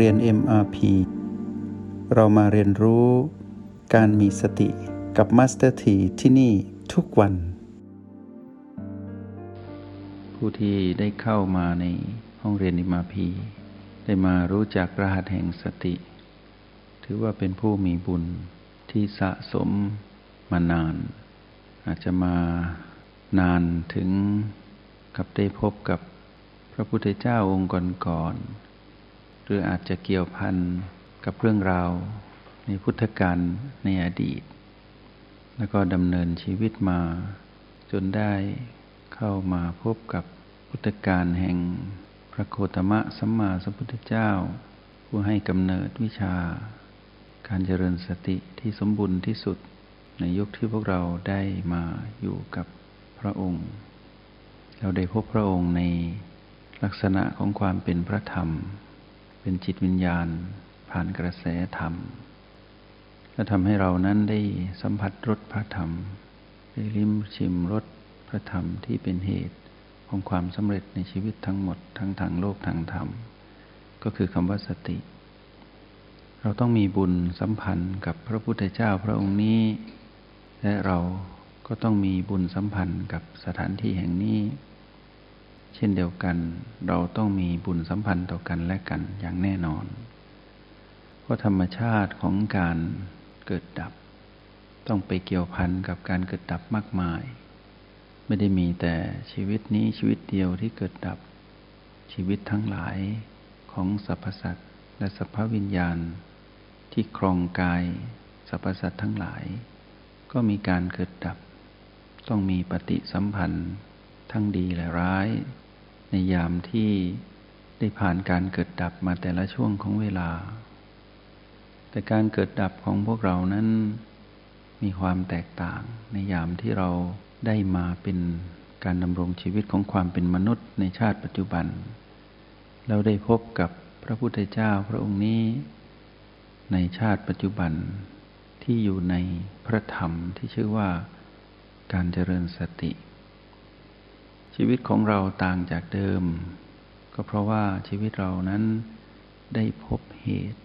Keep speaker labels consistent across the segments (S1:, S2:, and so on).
S1: เรียน MRP เรามาเรียนรู้การมีสติกับ Master T ที่ที่นี่ทุกวัน ผู้ที่ได้เข้ามาในห้องเรียน MRP ได้มารู้จักรหัสแห่งสติ ถือว่าเป็นผู้มีบุญที่สะสมมานาน อาจจะมานานถึงกับได้พบกับพระพุทธเจ้าองค์ก่อนๆ หรืออาจจะเกี่ยวพันกับเรื่องราวในพุทธกาลในอดีต แล้วก็ดำเนินชีวิตมา จนได้เข้ามาพบกับพุทธกาลแห่งพระโคตมะสัมมาสัมพุทธเจ้า ผู้ให้กำเนิดวิชา การเจริญสติที่สมบูรณ์ที่สุดในยุคที่พวกเราได้มาอยู่กับพระองค์ เราได้พบพระองค์ในลักษณะของความเป็นพระธรรม เป็นจิตวิญญาณ ผ่านกระแสธรรมและทำให้เรานั้นได้สัมผัสรสพระธรรม ได้ลิ้มชิมรสพระธรรมที่เป็นเหตุของความสำเร็จในชีวิตทั้งหมดทั้งทางโลกทางธรรม ก็คือคำว่าสติ เราต้องมีบุญสัมพันธ์กับพระพุทธเจ้าพระองค์นี้ และเราก็ต้องมีบุญสัมพันธ์กับสถานที่แห่งนี้ เช่นเดียวกัน เราต้องมีบุญสัมพันธ์ต่อกันและกันอย่างแน่นอน เพราะธรรมชาติของการเกิดดับ ต้องไปเกี่ยวพันกับการเกิดดับมากมาย ไม่ได้มีแต่ชีวิตนี้ชีวิตเดียวที่เกิดดับ ชีวิตทั้งหลายของสรรพสัตว์และสรรพวิญญาณ ที่ครองกายสรรพสัตว์ทั้งหลาย ก็มีการเกิดดับ ต้องมีปฏิสัมพันธ์ทั้งดีและร้าย ในยามที่ได้ผ่านการเกิดดับมาแต่ละช่วงของเวลา แต่การเกิดดับของพวกเรานั้นมีความแตกต่างในยามที่เราได้มาเป็นการดำรงชีวิตของความเป็นมนุษย์ในชาติปัจจุบัน เราได้พบกับพระพุทธเจ้าพระองค์นี้ ในชาติปัจจุบันที่อยู่ในพระธรรมที่ชื่อว่าการเจริญสติ ชีวิตของเราต่างจากเดิม ก็เพราะว่าชีวิตเรานั้นได้พบเหตุ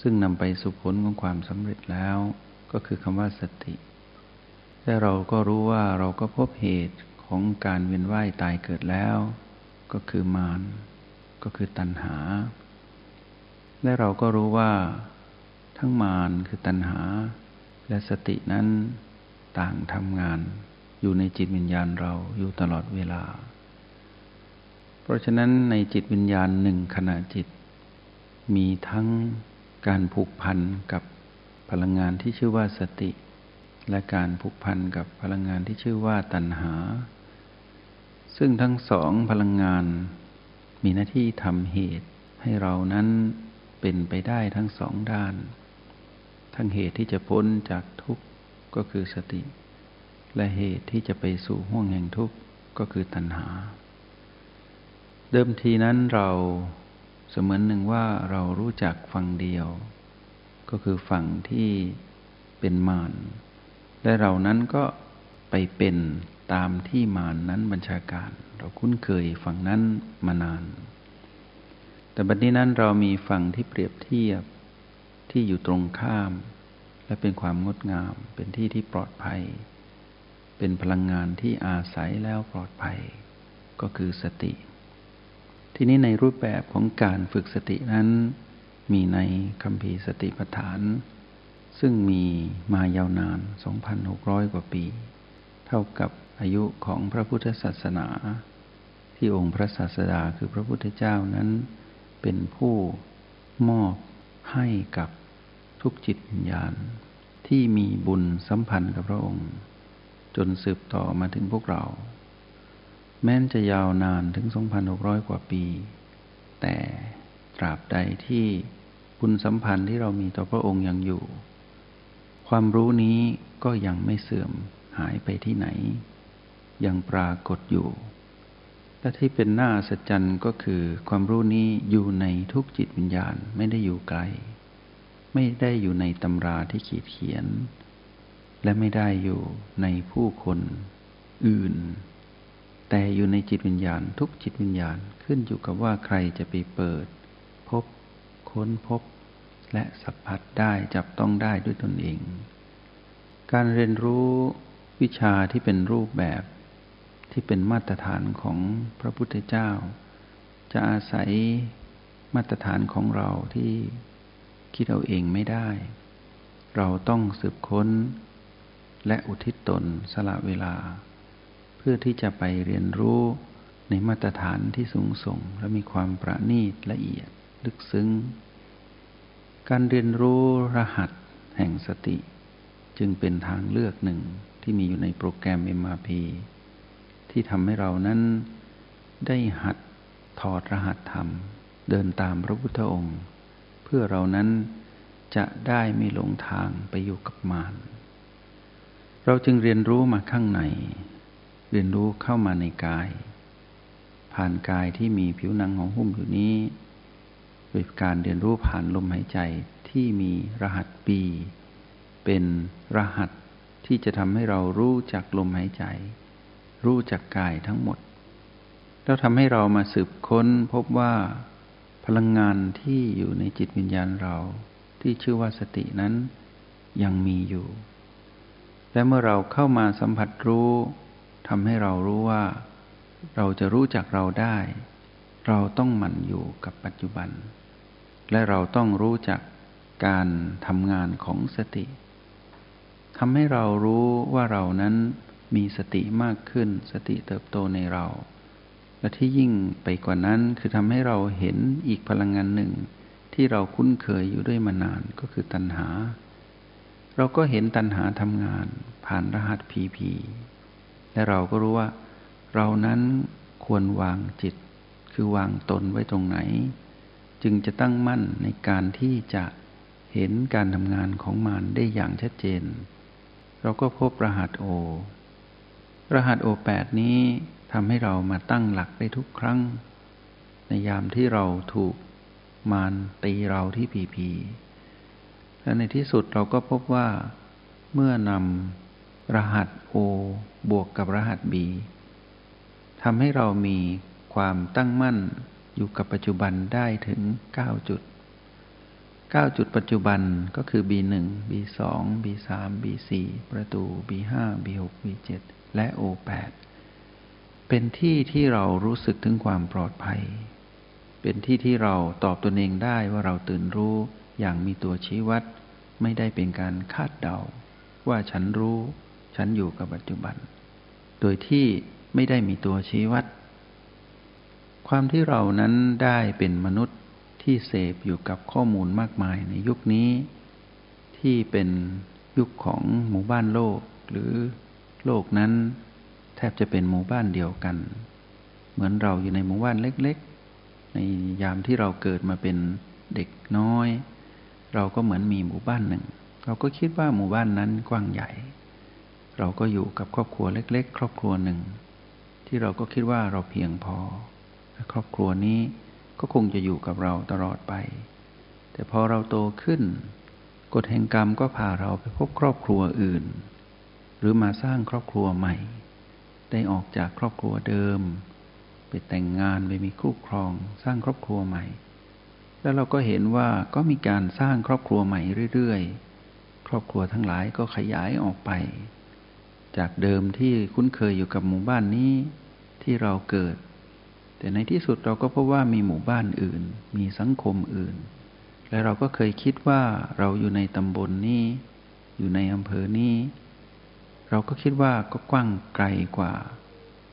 S1: ซึ่งนำไปสู่ผลของความสำเร็จแล้ว ก็คือคำว่าสติแต่เราก็รู้ว่าเราก็พบเหตุของการเวียนว่ายตายเกิดแล้ว ก็คือมารก็คือตัณหา และเราก็รู้ว่า ทั้งมารคือตัณหา และสตินั้นต่างทำงาน อยู่ในจิตวิญญาณเราอยู่ตลอดเวลา เพราะฉะนั้นในจิตวิญญาณหนึ่งขณะจิต มีทั้งการผูกพันกับพลังงานที่ชื่อว่าสติ และการผูกพันกับพลังงานที่ชื่อว่าตัณหา ซึ่งทั้งสองพลังงาน มีหน้าที่ทำเหตุให้เรานั้นเป็นไปได้ทั้งสองด้าน ทั้งเหตุที่จะพ้นจากทุกข์ก็คือสติ และเหตุที่จะไปสู่ห่วงแห่งทุกข์ก็คือตัณหา เดิมทีนั้นเราเสมือนหนึ่งว่าเรารู้จักฝั่งเดียว ก็คือฝั่งที่เป็นมารและเรานั้นก็ไปเป็นตามที่มารนนั้นบัญชาการ เราคุ้นเคยฝั่งนั้นมานาน แต่บัดนี้นั้นเรามีฝั่งที่เปรียบเทียบที่อยู่ตรงข้าม และเป็นความงดงามเป็นที่ที่ปลอดภัย เป็นพลังงานที่อาศัยแล้วปลอดภัย ก็คือสติ ที่นี้ในรูปแบบของการฝึกสตินั้น มีในคำพีสติปัฏฐาน ซึ่งมีมายาวนาน 2,600 กว่าปี เท่ากับอายุของพระพุทธศาสนา ที่องค์พระศาสดาคือพระพุทธเจ้านั้น เป็นผู้มอบให้กับทุกจิตวิญญาณ ที่มีบุญสัมพันธ์กับพระองค์ จนสืบต่อมาถึงพวกเรา แม้นจะยาวนานถึง 2,600 กว่าปี แต่ตราบใดที่บุญสัมพันธ์ที่เรามีต่อพระองค์ยังอยู่ ความรู้นี้ก็ยังไม่เสื่อมหายไปที่ไหน ยังปรากฏอยู่ และที่เป็นหน้าสัจจันก็คือความรู้นี้อยู่ในทุกจิตวิญญาณไม่ได้อยู่ไกล ไม่ได้อยู่ในตำราที่ขีดเขียน และไม่ได้อยู่ในผู้คนอื่น แต่อยู่ในจิตวิญญาณทุกจิตวิญญาณขึ้นอยู่กับว่าใครจะไปเปิด พบ ค้นพบ และสัมผัสได้จับต้องได้ด้วยตนเอง การเรียนรู้วิชาที่เป็นรูปแบบที่เป็นมาตรฐานของพระพุทธเจ้า จะอาศัยมาตรฐานของเราที่คิดเอาเองไม่ได้ เราต้องสืบค้น และอุทิศตนสละเวลา เพื่อที่จะไปเรียนรู้ในมาตรฐานที่สูงส่ง และมีความประณีตละเอียดลึกซึ้ง การเรียนรู้รหัสแห่งสติ จึงเป็นทางเลือกหนึ่งที่มีอยู่ในโปรแกรม MRP ที่ทำให้เรานั้นได้หัดถอดรหัสธรรม เดินตามพระพุทธองค์ เพื่อเรานั้นจะได้ไม่หลงทางไปอยู่กับมาร เราจึงเรียนรู้มาข้างใน เรียนรู้เข้ามาในกาย ผ่านกายที่มีผิวหนังของหุ้มอยู่นี้ด้วยการเรียนรู้ผ่านลมหายใจที่มีรหัสปีเป็นรหัสที่จะทำให้เรารู้จักลมหายใจ รู้จักกายทั้งหมด แล้วทำให้เรามาสืบค้นพบว่า พลังงานที่อยู่ในจิตวิญญาณเราที่ชื่อว่าสตินั้นยังมีอยู่ และเมื่อเราเข้ามาสัมผัสรู้ทำให้เรารู้ว่า เราจะรู้จักเราได้ เราต้องหมั่นอยู่กับปัจจุบัน และเราต้องรู้จักการทำงานของสติทำให้เรารู้ว่าเรานั้นมีสติมากขึ้น สติเติบโตในเรา และที่ยิ่งไปกว่านั้นคือทำให้เราเห็นอีกพลังงานหนึ่ง ที่เราคุ้นเคยอยู่ด้วยมานานก็คือตัณหา เราก็เห็นตัณหาทำงานผ่านรหัสพีพีและเราก็รู้ว่า เรานั้นควรวางจิต คือวางตนไว้ตรงไหน จึงจะตั้งมั่นในการที่จะเห็นการทำงานของมารได้อย่างชัดเจน เราก็พบรหัสโอ รหัสโอแปดนี้ทำให้เรามาตั้งหลักได้ทุกครั้ง ในยามที่เราถูกมารตีเราที่ผีผี และในที่สุดเราก็พบว่าเมื่อนำรหัสโอบวกกับรหัสบีทำให้เรามีความตั้งมั่นอยู่กับปัจจุบันได้ถึง 9 จุด 9 จุดปัจจุบันก็คือ B1 B2 B3 B4 ประตู B5 B6 B7 และโอแปดเป็นที่ที่เรารู้สึกถึงความปลอดภัย เป็นที่ที่เราตอบตนเองได้ว่าเราตื่นรู้ อย่างมีตัวชี้วัด ไม่ได้เป็นการคาดเดา ว่าฉันรู้ ฉันอยู่กับปัจจุบัน โดยที่ไม่ได้มีตัวชี้วัด ความที่เรานั้นได้เป็นมนุษย์ที่เสพอยู่กับข้อมูลมากมายในยุคนี้ ที่เป็นยุคของหมู่บ้านโลก หรือโลกนั้น แทบจะเป็นหมู่บ้านเดียวกัน เหมือนเราอยู่ในหมู่บ้านเล็ก ๆ ในยามที่เราเกิดมาเป็นเด็กน้อย เราก็เหมือนมีหมู่บ้านหนึ่ง เราก็คิดว่าหมู่บ้านนั้นกว้างใหญ่ เราก็อยู่กับครอบครัวเล็ก ๆ ครอบครัวหนึ่ง ที่เราก็คิดว่าเราเพียงพอและครอบครัวนี้ก็คงจะอยู่กับเราตลอดไป แต่พอเราโตขึ้นกฎแห่งกรรมก็พาเราไปพบครอบครัวอื่น หรือมาสร้างครอบครัวใหม่ ได้ออกจากครอบครัวเดิม ไปแต่งงานไปมีคู่ครอง สร้างครอบครัวใหม่ แล้วเราก็เห็นว่าก็มีการสร้างครอบครัวใหม่เรื่อยๆ ครอบครัวทั้งหลายก็ขยายออกไป จากเดิมที่คุ้นเคยอยู่กับหมู่บ้านนี้ที่เราเกิด แต่ในที่สุดเราก็พบว่ามีหมู่บ้านอื่น มีสังคมอื่น และเราก็เคยคิดว่าเราอยู่ในตำบลนนี้ อยู่ในอำเภอนี้ เราก็คิดว่าก็กว้างไกลกว่า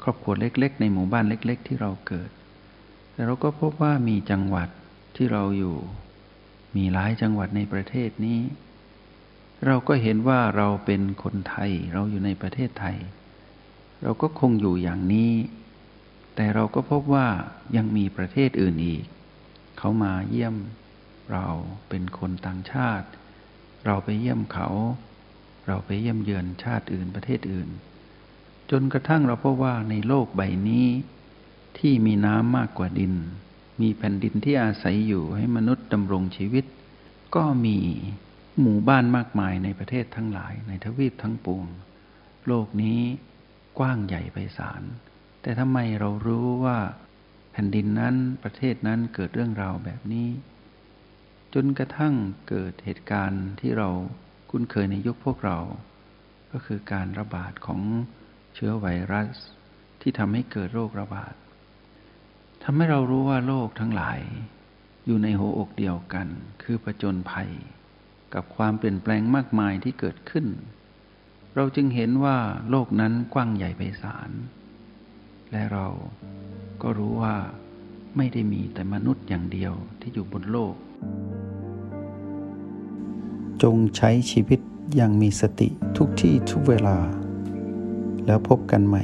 S1: ครอบครัวเล็ก ๆ ในหมู่บ้านเล็ก ๆ ที่เราเกิด แต่เราก็พบว่ามีจังหวัด ที่เราอยู่ มีหลายจังหวัดในประเทศนี้ เราก็เห็นว่าเราเป็นคนไทย เราอยู่ในประเทศไทย เราก็คงอยู่อย่างนี้ แต่เราก็พบว่ายังมีประเทศอื่นอีก เขามาเยี่ยมเราเป็นคนต่างชาติ เราไปเยี่ยมเขา เราไปเยี่ยมเยือนชาติอื่นประเทศอื่น จนกระทั่งเราพบว่าในโลกใบนี้ที่มีน้ำมากกว่าดิน มีแผ่นดินที่อาศัยอยู่ให้มนุษย์ดำรงชีวิต ก็มีหมู่บ้านมากมายในประเทศทั้งหลายในทวีปทั้งปวง โลกนี้กว้างใหญ่ไพศาล แต่ทำไมเรารู้ว่าแผ่นดินนั้นประเทศนั้นเกิดเรื่องราวแบบนี้ จนกระทั่งเกิดเหตุการณ์ที่เราคุ้นเคยในยุคพวกเรา ก็คือการระบาดของเชื้อไวรัส ที่ทำให้เกิดโรคระบาด ทำให้เรารู้ว่าโลกทั้งหลาย อยู่ในหัวอกเดียวกัน คือประจนภัย กับความเปลี่ยนแปลงมากมายที่เกิดขึ้น เราจึงเห็นว่าโลกนั้นกว้างใหญ่ไพศาล และเราก็รู้ว่าไม่ได้มีแต่มนุษย์อย่างเดียวที่อยู่บนโลก จงใช้ชีวิตอย่างมีสติทุกที่ทุกเวลา แล้วพบกันใหม่